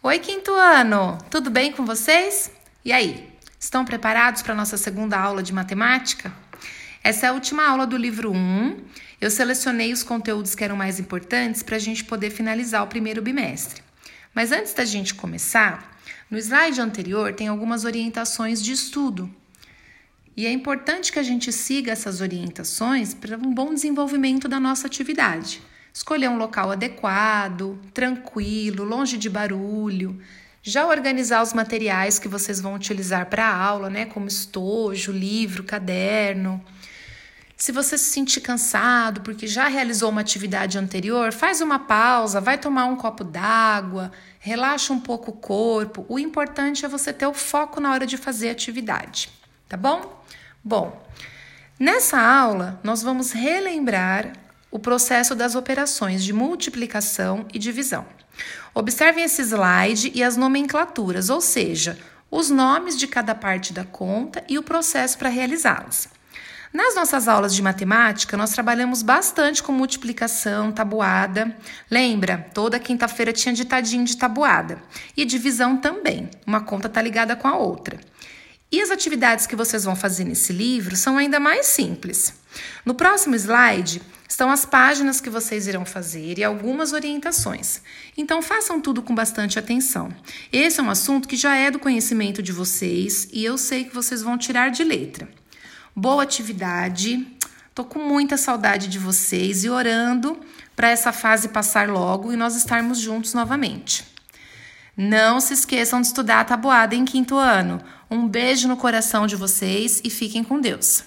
Oi, quinto ano! Tudo bem com vocês? E aí, estão preparados para a nossa segunda aula de matemática? Essa é a última aula do livro 1. Eu selecionei os conteúdos que eram mais importantes para a gente poder finalizar o primeiro bimestre. Mas antes da gente começar, no slide anterior tem algumas orientações de estudo. E é importante que a gente siga essas orientações para um bom desenvolvimento da nossa atividade. Escolher um local adequado, tranquilo, longe de barulho. Já organizar os materiais que vocês vão utilizar para a aula, né, como estojo, livro, caderno. Se você se sentir cansado porque já realizou uma atividade anterior, faz uma pausa, vai tomar um copo d'água, relaxa um pouco o corpo. O importante é você ter o foco na hora de fazer a atividade, tá bom? Bom, nessa aula nós vamos relembrar o processo das operações de multiplicação e divisão. Observem esse slide e as nomenclaturas, ou seja, os nomes de cada parte da conta e o processo para realizá-las. Nas nossas aulas de matemática, nós trabalhamos bastante com multiplicação, tabuada. Lembra? Toda quinta-feira tinha ditadinho de tabuada. E divisão também. Uma conta está ligada com a outra. E as atividades que vocês vão fazer nesse livro são ainda mais simples. No próximo slide estão as páginas que vocês irão fazer e algumas orientações. Então façam tudo com bastante atenção. Esse é um assunto que já é do conhecimento de vocês e eu sei que vocês vão tirar de letra. Boa atividade. Tô com muita saudade de vocês e orando para essa fase passar logo e nós estarmos juntos novamente. Não se esqueçam de estudar a tabuada em quinto ano. Um beijo no coração de vocês e fiquem com Deus.